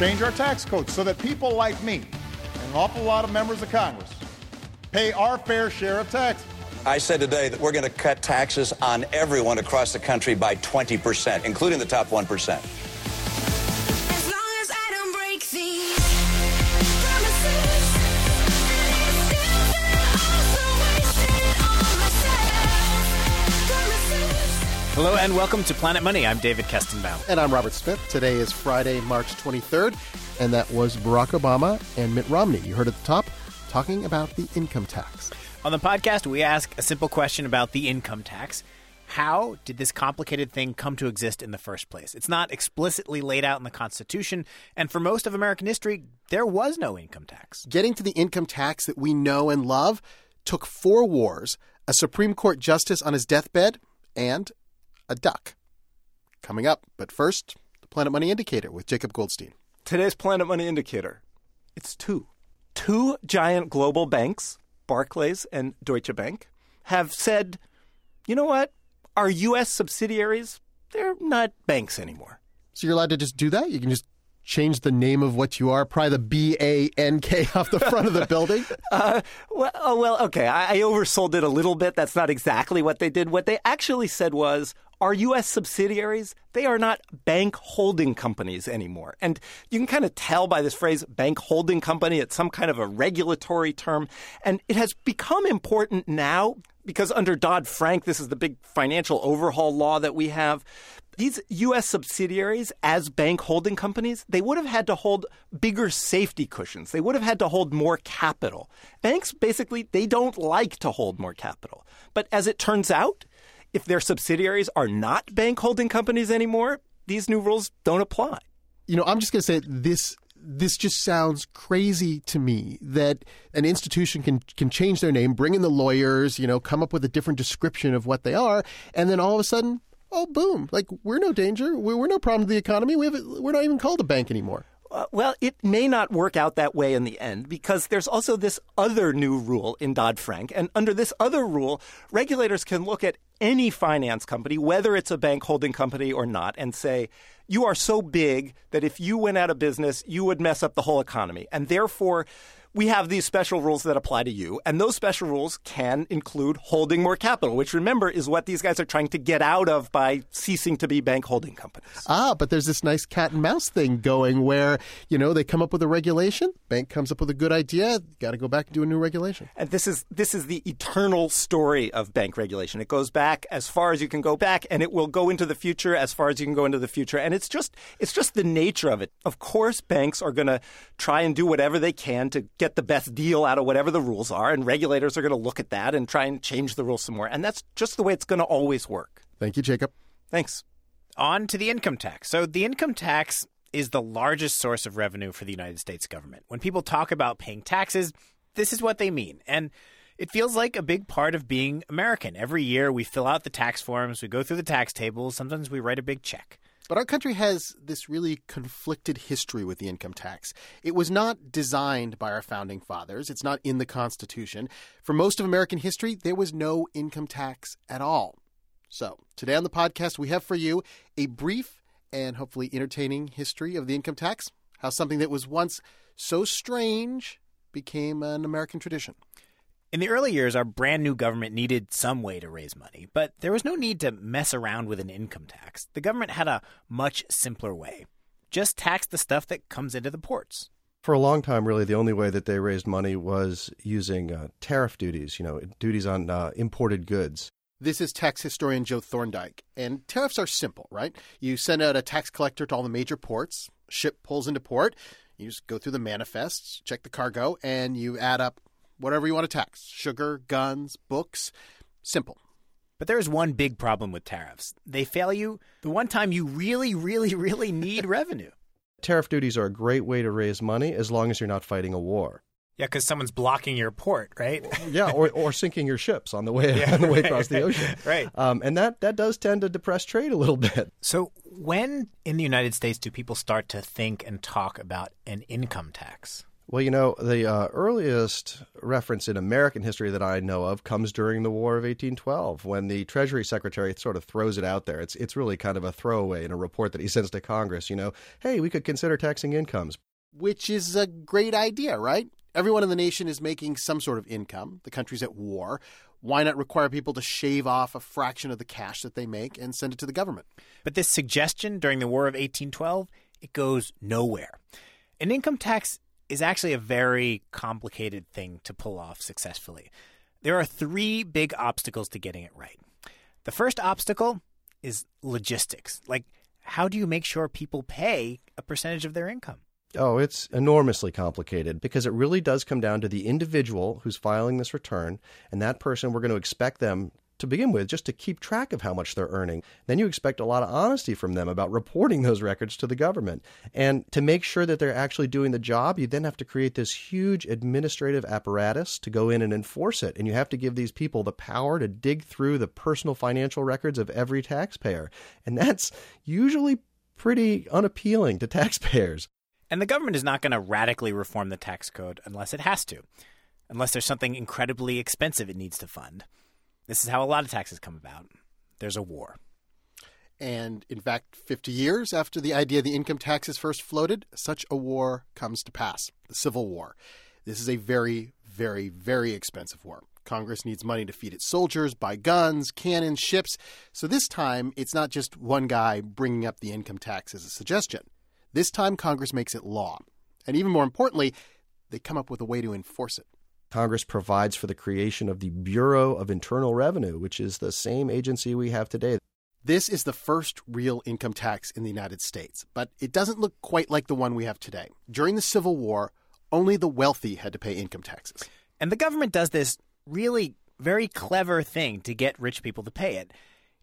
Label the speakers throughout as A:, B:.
A: change our tax code so that people like me and an awful lot of members of Congress pay our fair share of taxes.
B: I said today that we're going to cut taxes on everyone across the country by 20%, including the top 1%.
C: Hello and welcome to Planet Money. I'm David Kestenbaum.
D: And I'm Robert Smith. Today is Friday, March 23rd, and that was Barack Obama and Mitt Romney. You heard at the top talking about the income tax.
C: On the podcast, we ask a simple question about the income tax. How did this complicated thing come to exist in the first place? It's not explicitly laid out in the Constitution, and for most of American history, there was no income tax.
D: Getting to the income tax that we know and love took four wars, a Supreme Court justice on his deathbed, and a duck. Coming up, but first, the Planet Money Indicator with Jacob Goldstein.
E: Today's Planet Money Indicator it's two. Two giant global banks, Barclays and Deutsche Bank, have said, you know what? Our U.S. subsidiaries, they're not banks anymore.
D: So you're allowed to just do that? You can just change the name of what you are? Probably the B A N K off the front of the building?
E: uh, well, oh, well, okay. I, I oversold it a little bit. That's not exactly what they did. What they actually said was our U.S. subsidiaries, they are not bank holding companies anymore. And you can kind of tell by this phrase, bank holding company, it's some kind of a regulatory term. And it has become important now because under Dodd Frank, this is the big financial overhaul law that we have. These U.S. subsidiaries, as bank holding companies, they would have had to hold bigger safety cushions. They would have had to hold more capital. Banks, basically, they don't like to hold more capital. But as it turns out, if their subsidiaries are not bank holding companies anymore, these new rules don't apply.
D: You know, I'm just going to say this this just sounds crazy to me that an institution can can change their name, bring in the lawyers, you know, come up with a different description of what they are, and then all of a sudden, oh boom, like we're no danger, we're, we're no problem to the economy. We have we're not even called a bank anymore.
E: Uh, well, it may not work out that way in the end because there's also this other new rule in Dodd Frank. And under this other rule, regulators can look at any finance company, whether it's a bank holding company or not, and say, you are so big that if you went out of business, you would mess up the whole economy. And therefore, we have these special rules that apply to you. And those special rules can include holding more capital, which remember is what these guys are trying to get out of by ceasing to be bank holding companies.
D: Ah, but there's this nice cat and mouse thing going where, you know, they come up with a regulation, bank comes up with a good idea, got to go back and do a new regulation.
E: And this is this is the eternal story of bank regulation. It goes back as far as you can go back and it will go into the future as far as you can go into the future. And it's just it's just the nature of it. Of course, banks are going to try and do whatever they can to get the best deal out of whatever the rules are, and regulators are going to look at that and try and change the rules some more. And that's just the way it's going to always work.
D: Thank you, Jacob.
E: Thanks.
C: On to the income tax. So, the income tax is the largest source of revenue for the United States government. When people talk about paying taxes, this is what they mean. And it feels like a big part of being American. Every year we fill out the tax forms, we go through the tax tables, sometimes we write a big check.
D: But our country has this really conflicted history with the income tax. It was not designed by our founding fathers, it's not in the Constitution. For most of American history, there was no income tax at all. So, today on the podcast, we have for you a brief and hopefully entertaining history of the income tax, how something that was once so strange became an American tradition.
C: In the early years, our brand new government needed some way to raise money, but there was no need to mess around with an income tax. The government had a much simpler way just tax the stuff that comes into the ports.
F: For a long time, really, the only way that they raised money was using uh, tariff duties, you know, duties on uh, imported goods.
D: This is tax historian Joe Thorndike. And tariffs are simple, right? You send out a tax collector to all the major ports, ship pulls into port, you just go through the manifests, check the cargo, and you add up whatever you want to tax sugar, guns, books. Simple.
C: But there is one big problem with tariffs they fail you the one time you really, really, really need revenue.
F: Tariff duties are a great way to raise money as long as you're not fighting a war.
C: Yeah, because someone's blocking your port, right?
F: yeah, or, or sinking your ships on the way yeah, on the way across the ocean.
C: right.
F: Um, and that that does tend to depress trade a little bit.
C: So when in the United States do people start to think and talk about an income tax?
F: Well, you know, the uh, earliest reference in American history that I know of comes during the War of 1812 when the Treasury Secretary sort of throws it out there. It's, it's really kind of a throwaway in a report that he sends to Congress, you know, hey, we could consider taxing incomes.
D: Which is a great idea, right? Everyone in the nation is making some sort of income. The country's at war. Why not require people to shave off a fraction of the cash that they make and send it to the government?
C: But this suggestion during the War of 1812, it goes nowhere. An income tax is actually a very complicated thing to pull off successfully. There are three big obstacles to getting it right. The first obstacle is logistics. Like, how do you make sure people pay a percentage of their income?
F: Oh, it's enormously complicated because it really does come down to the individual who's filing this return, and that person, we're going to expect them to begin with just to keep track of how much they're earning. Then you expect a lot of honesty from them about reporting those records to the government. And to make sure that they're actually doing the job, you then have to create this huge administrative apparatus to go in and enforce it. And you have to give these people the power to dig through the personal financial records of every taxpayer. And that's usually pretty unappealing to taxpayers.
C: And the government is not going to radically reform the tax code unless it has to, unless there's something incredibly expensive it needs to fund. This is how a lot of taxes come about. There's a war.
D: And in fact, 50 years after the idea of the income tax is first floated, such a war comes to pass the Civil War. This is a very, very, very expensive war. Congress needs money to feed its soldiers, buy guns, cannons, ships. So this time, it's not just one guy bringing up the income tax as a suggestion. This time, Congress makes it law. And even more importantly, they come up with a way to enforce it.
F: Congress provides for the creation of the Bureau of Internal Revenue, which is the same agency we have today.
D: This is the first real income tax in the United States, but it doesn't look quite like the one we have today. During the Civil War, only the wealthy had to pay income taxes.
C: And the government does this really very clever thing to get rich people to pay it.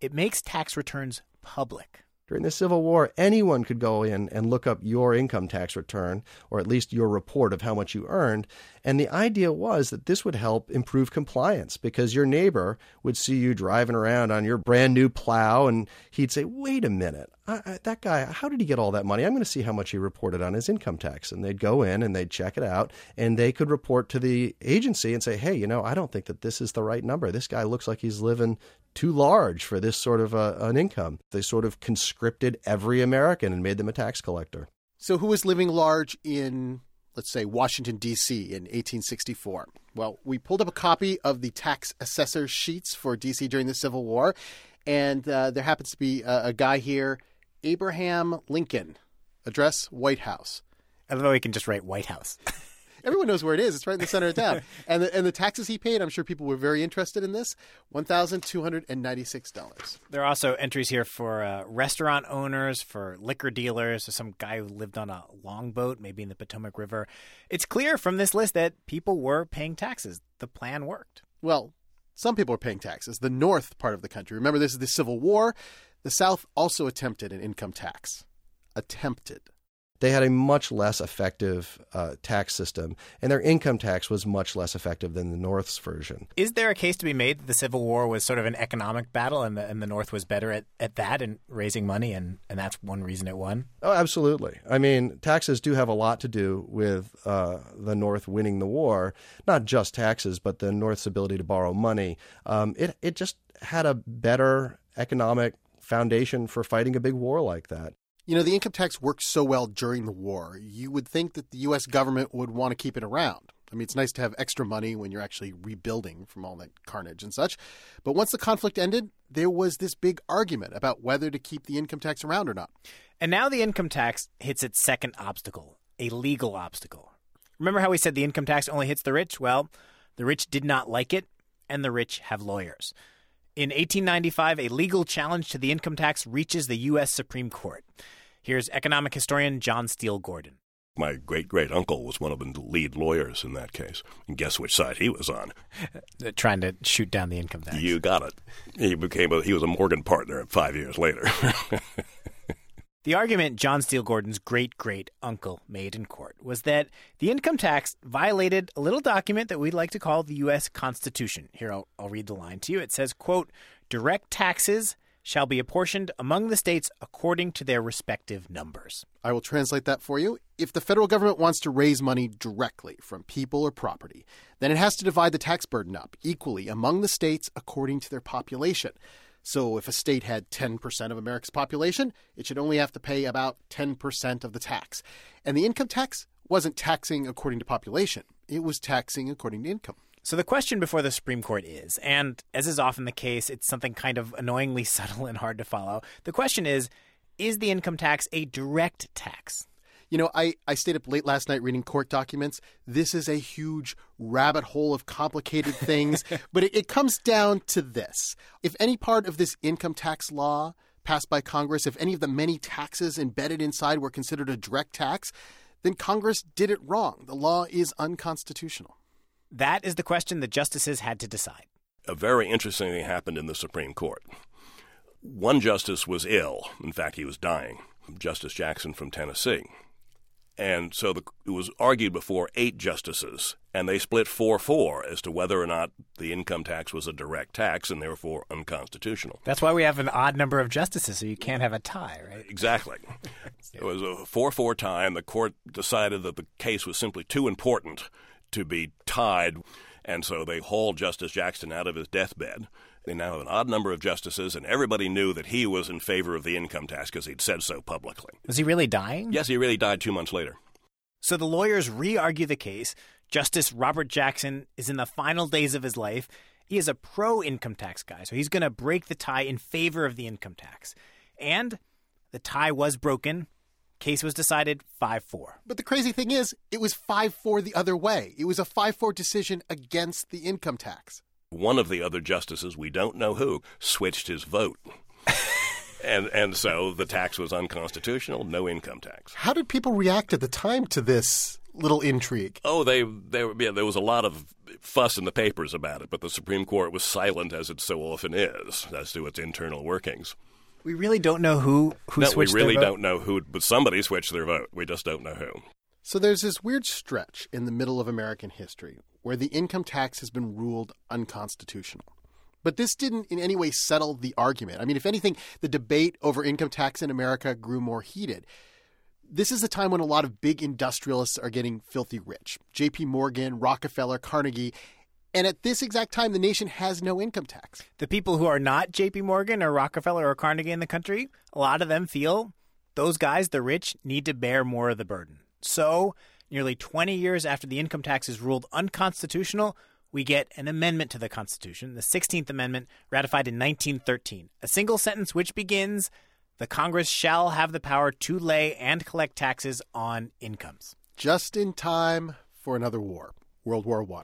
C: It makes tax returns public.
F: During the Civil War, anyone could go in and look up your income tax return, or at least your report of how much you earned. And the idea was that this would help improve compliance because your neighbor would see you driving around on your brand new plow and he'd say, Wait a minute, I, I, that guy, how did he get all that money? I'm going to see how much he reported on his income tax. And they'd go in and they'd check it out and they could report to the agency and say, Hey, you know, I don't think that this is the right number. This guy looks like he's living too large for this sort of a, an income. They sort of conscripted every American and made them a tax collector.
D: So, who was living large in, let's say, Washington, D.C. in 1864? Well, we pulled up a copy of the tax assessor sheets for D.C. during the Civil War, and uh, there happens to be a, a guy here, Abraham Lincoln, address White House.
C: I love how we can just write White House.
D: Everyone knows where it is. It's right in the center of town. and the, and the taxes he paid, I'm sure people were very interested in this. One thousand two hundred and ninety six dollars.
C: There are also entries here for uh, restaurant owners, for liquor dealers, for some guy who lived on a longboat, maybe in the Potomac River. It's clear from this list that people were paying taxes. The plan worked.
D: Well, some people are paying taxes. The north part of the country. Remember, this is the Civil War. The South also attempted an income tax. Attempted
F: they had a much less effective uh, tax system, and their income tax was much less effective than the North's version.
C: Is there a case to be made that the Civil War was sort of an economic battle, and the, and the North was better at, at that and raising money, and, and that's one reason it won?
F: Oh, absolutely. I mean, taxes do have a lot to do with uh, the North winning the war. Not just taxes, but the North's ability to borrow money. Um, it it just had a better economic foundation for fighting a big war like that.
D: You know, the income tax worked so well during the war. You would think that the U.S. government would want to keep it around. I mean, it's nice to have extra money when you're actually rebuilding from all that carnage and such. But once the conflict ended, there was this big argument about whether to keep the income tax around or not.
C: And now the income tax hits its second obstacle, a legal obstacle. Remember how we said the income tax only hits the rich? Well, the rich did not like it, and the rich have lawyers. In 1895, a legal challenge to the income tax reaches the U.S. Supreme Court. Here's economic historian John Steele Gordon.
G: My great great uncle was one of the lead lawyers in that case. And guess which side he was on?
C: Uh, trying to shoot down the income tax.
G: You got it. He became a, he was a Morgan partner five years later.
C: The argument John Steele Gordon's great great uncle made in court was that the income tax violated a little document that we'd like to call the U.S. Constitution. Here, I'll, I'll read the line to you. It says, quote, direct taxes shall be apportioned among the states according to their respective numbers.
D: I will translate that for you. If the federal government wants to raise money directly from people or property, then it has to divide the tax burden up equally among the states according to their population. So if a state had 10% of America's population, it should only have to pay about 10% of the tax. And the income tax wasn't taxing according to population, it was taxing according to income.
C: So the question before the Supreme Court is, and as is often the case, it's something kind of annoyingly subtle and hard to follow. The question is, is the income tax a direct tax?
D: You know, I, I stayed up late last night reading court documents. This is a huge rabbit hole of complicated things, but it, it comes down to this. If any part of this income tax law passed by Congress, if any of the many taxes embedded inside were considered a direct tax, then Congress did it wrong. The law is unconstitutional.
C: That is the question the justices had to decide.
G: A very interesting thing happened in the Supreme Court. One justice was ill. In fact, he was dying. Justice Jackson from Tennessee. And so the, it was argued before eight justices, and they split 4 4 as to whether or not the income tax was a direct tax and therefore unconstitutional.
C: That's why we have an odd number of justices, so you can't have a tie, right?
G: Exactly. it was a 4 4 tie, and the court decided that the case was simply too important to be tied, and so they hauled Justice Jackson out of his deathbed. They now have an odd number of justices, and everybody knew that he was in favor of the income tax because he'd said so publicly.
C: Was he really dying?
G: Yes, he really died two months later.
C: So the lawyers re argue the case. Justice Robert Jackson is in the final days of his life. He is a pro income tax guy, so he's going to break the tie in favor of the income tax. And the tie was broken. Case was decided 5 4.
D: But the crazy thing is, it was 5 4 the other way. It was a 5 4 decision against the income tax.
G: One of the other justices, we don't know who, switched his vote. and and so the tax was unconstitutional, no income tax.
D: How did people react at the time to this little intrigue?
G: Oh, they they yeah, there was a lot of fuss in the papers about it, but the Supreme Court was silent as it so often is as to its internal workings.
C: We really don't know who who
G: no,
C: switched
G: we really
C: their vote.
G: don't know who, but somebody switched their vote. We just don't know who.
D: So there's this weird stretch in the middle of American history where the income tax has been ruled unconstitutional. But this didn't in any way settle the argument. I mean, if anything, the debate over income tax in America grew more heated. This is the time when a lot of big industrialists are getting filthy rich. JP Morgan, Rockefeller, Carnegie. And at this exact time, the nation has no income tax.
C: The people who are not JP Morgan or Rockefeller or Carnegie in the country, a lot of them feel those guys, the rich, need to bear more of the burden. So, nearly 20 years after the income tax is ruled unconstitutional, we get an amendment to the Constitution, the 16th Amendment, ratified in 1913. A single sentence which begins The Congress shall have the power to lay and collect taxes on incomes.
D: Just in time for another war, World War I.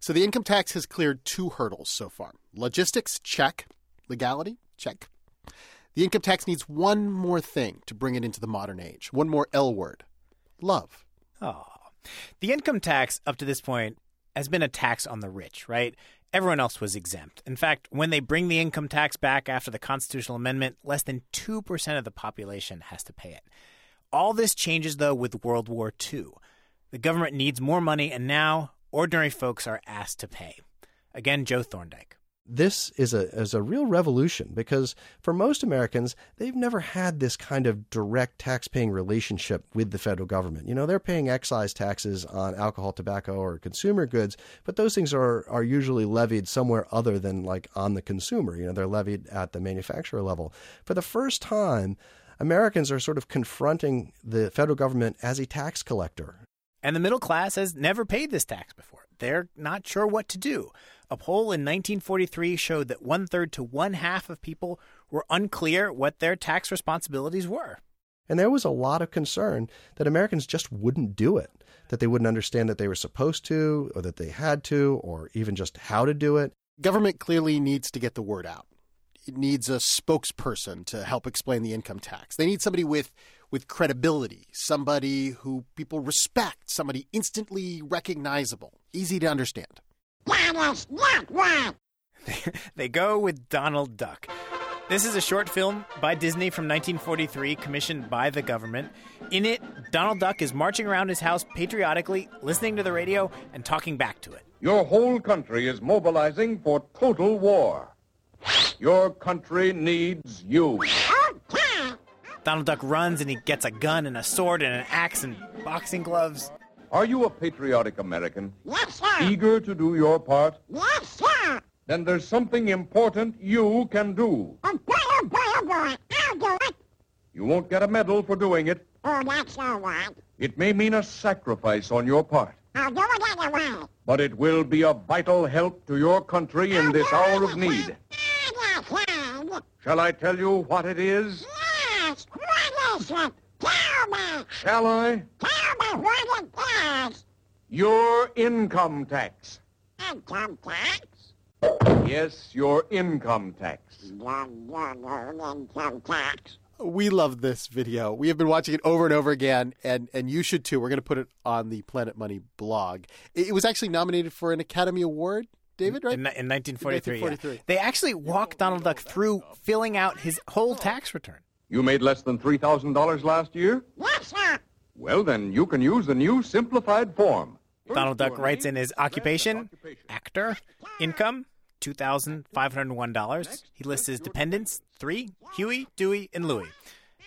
D: So the income tax has cleared two hurdles so far logistics, check. Legality, check. The income tax needs one more thing to bring it into the modern age, one more L word love.
C: Oh. The income tax up to this point has been a tax on the rich, right? Everyone else was exempt. In fact, when they bring the income tax back after the constitutional amendment, less than 2% of the population has to pay it. All this changes, though, with World War II. The government needs more money, and now ordinary folks are asked to pay. Again, Joe Thorndike.
F: This is a is a real revolution because for most Americans, they've never had this kind of direct tax-paying relationship with the federal government. You know, they're paying excise taxes on alcohol, tobacco, or consumer goods, but those things are are usually levied somewhere other than like on the consumer. You know, they're levied at the manufacturer level. For the first time, Americans are sort of confronting the federal government as a tax collector.
C: And the middle class has never paid this tax before. They're not sure what to do. A poll in 1943 showed that one third to one half of people were unclear what their tax responsibilities were.
F: And there was a lot of concern that Americans just wouldn't do it, that they wouldn't understand that they were supposed to, or that they had to, or even just how to do it.
D: Government clearly needs to get the word out. It needs a spokesperson to help explain the income tax. They need somebody with with credibility, somebody who people respect, somebody instantly recognizable, easy to understand.
C: they go with Donald Duck. This is a short film by Disney from 1943, commissioned by the government. In it, Donald Duck is marching around his house patriotically, listening to the radio, and talking back to it.
H: Your whole country is mobilizing for total war. Your country needs you.
C: Donald Duck runs and he gets a gun and a sword and an axe and boxing gloves.
H: Are you a patriotic American?
I: Yes, sir.
H: Eager to do your part?
I: Yes, sir.
H: Then there's something important you can do.
I: Oh, boy, oh, boy, oh, boy. I'll do it.
H: You won't get a medal for doing it.
I: Oh, that's all right.
H: It may mean a sacrifice on your part,
I: I'll do it anyway.
H: but it will be a vital help to your country in this hour of need. Shall I tell you what it is?
I: Yes, what is it? Tell me.
H: Shall I?
I: Tell me what it does.
H: Your income tax.
I: Income tax?
H: Yes, your income tax.
I: Income tax.
D: We love this video. We have been watching it over and over again, and, and you should too. We're going to put it on the Planet Money blog. It, it was actually nominated for an Academy Award, David, right?
C: In, in 1943, yeah.
D: 1943.
C: They actually walked Donald Duck through filling out his whole tax return.
H: You made less than $3,000 last year?
I: Yes, sir.
H: Well, then you can use the new simplified form.
C: Donald Duck writes in his occupation, actor, income, $2,501. He lists his dependents, three, Huey, Dewey, and Louie.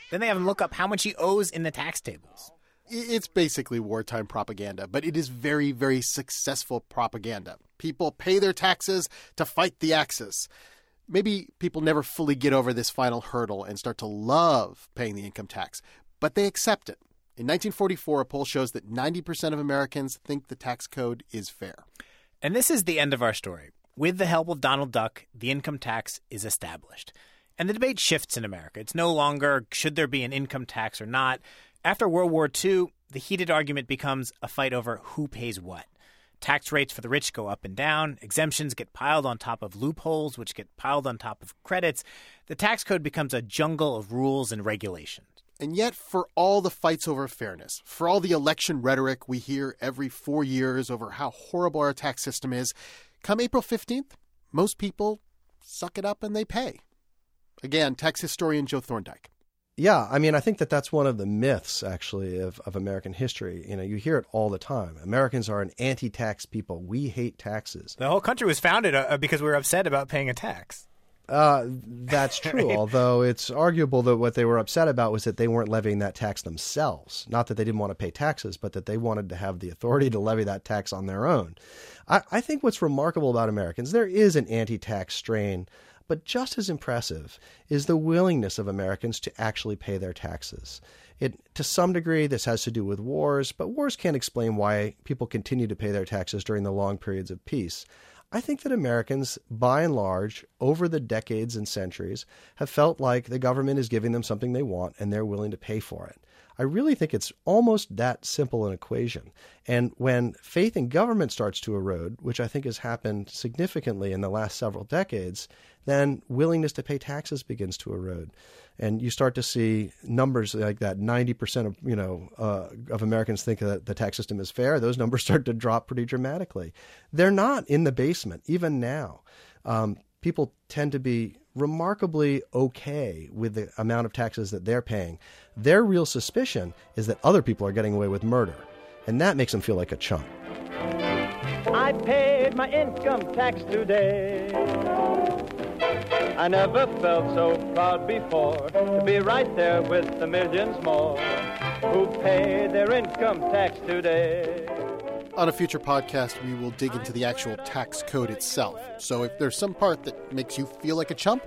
C: Then they have him look up how much he owes in the tax tables.
D: It's basically wartime propaganda, but it is very, very successful propaganda. People pay their taxes to fight the Axis. Maybe people never fully get over this final hurdle and start to love paying the income tax, but they accept it. In 1944, a poll shows that 90% of Americans think the tax code is fair.
C: And this is the end of our story. With the help of Donald Duck, the income tax is established. And the debate shifts in America. It's no longer should there be an income tax or not. After World War II, the heated argument becomes a fight over who pays what. Tax rates for the rich go up and down. Exemptions get piled on top of loopholes, which get piled on top of credits. The tax code becomes a jungle of rules and regulations.
D: And yet, for all the fights over fairness, for all the election rhetoric we hear every four years over how horrible our tax system is, come April 15th, most people suck it up and they pay. Again, tax historian Joe Thorndike.
F: Yeah, I mean, I think that that's one of the myths, actually, of, of American history. You know, you hear it all the time. Americans are an anti tax people. We hate taxes.
C: The whole country was founded uh, because we were upset about paying a tax.
F: Uh, that's true, although it's arguable that what they were upset about was that they weren't levying that tax themselves. Not that they didn't want to pay taxes, but that they wanted to have the authority to levy that tax on their own. I, I think what's remarkable about Americans, there is an anti tax strain, but just as impressive is the willingness of Americans to actually pay their taxes. It, to some degree, this has to do with wars, but wars can't explain why people continue to pay their taxes during the long periods of peace. I think that Americans, by and large, over the decades and centuries, have felt like the government is giving them something they want and they're willing to pay for it. I really think it's almost that simple an equation. And when faith in government starts to erode, which I think has happened significantly in the last several decades, then willingness to pay taxes begins to erode. And you start to see numbers like that 90% of, you know, uh, of Americans think that the tax system is fair. Those numbers start to drop pretty dramatically. They're not in the basement, even now. Um, people tend to be remarkably okay with the amount of taxes that they're paying. Their real suspicion is that other people are getting away with murder, and that makes them feel like a chump.
J: I paid my income tax today. I never felt so proud before to be right there with the millions more who paid their income tax today.
D: On a future podcast, we will dig into the actual tax code itself. So if there's some part that makes you feel like a chump,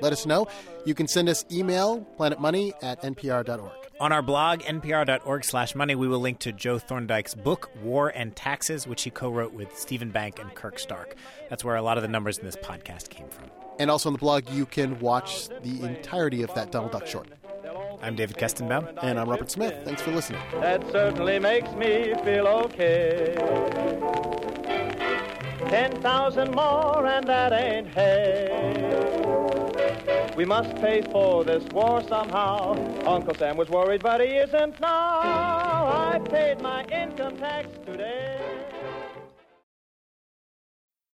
D: let us know. You can send us email, planetmoney at npr.org.
C: On our blog, npr.org slash money, we will link to Joe Thorndike's book, War and Taxes, which he co wrote with Stephen Bank and Kirk Stark. That's where a lot of the numbers in this podcast came from.
D: And also on the blog, you can watch the entirety of that Donald Duck short.
C: I'm David Kestenbaum.
D: And I'm Robert Smith. Thanks for listening.
J: That certainly makes me feel okay. Ten thousand more, and that ain't hay. We must pay for this war somehow. Uncle Sam was worried, but he isn't now. I paid my income tax today.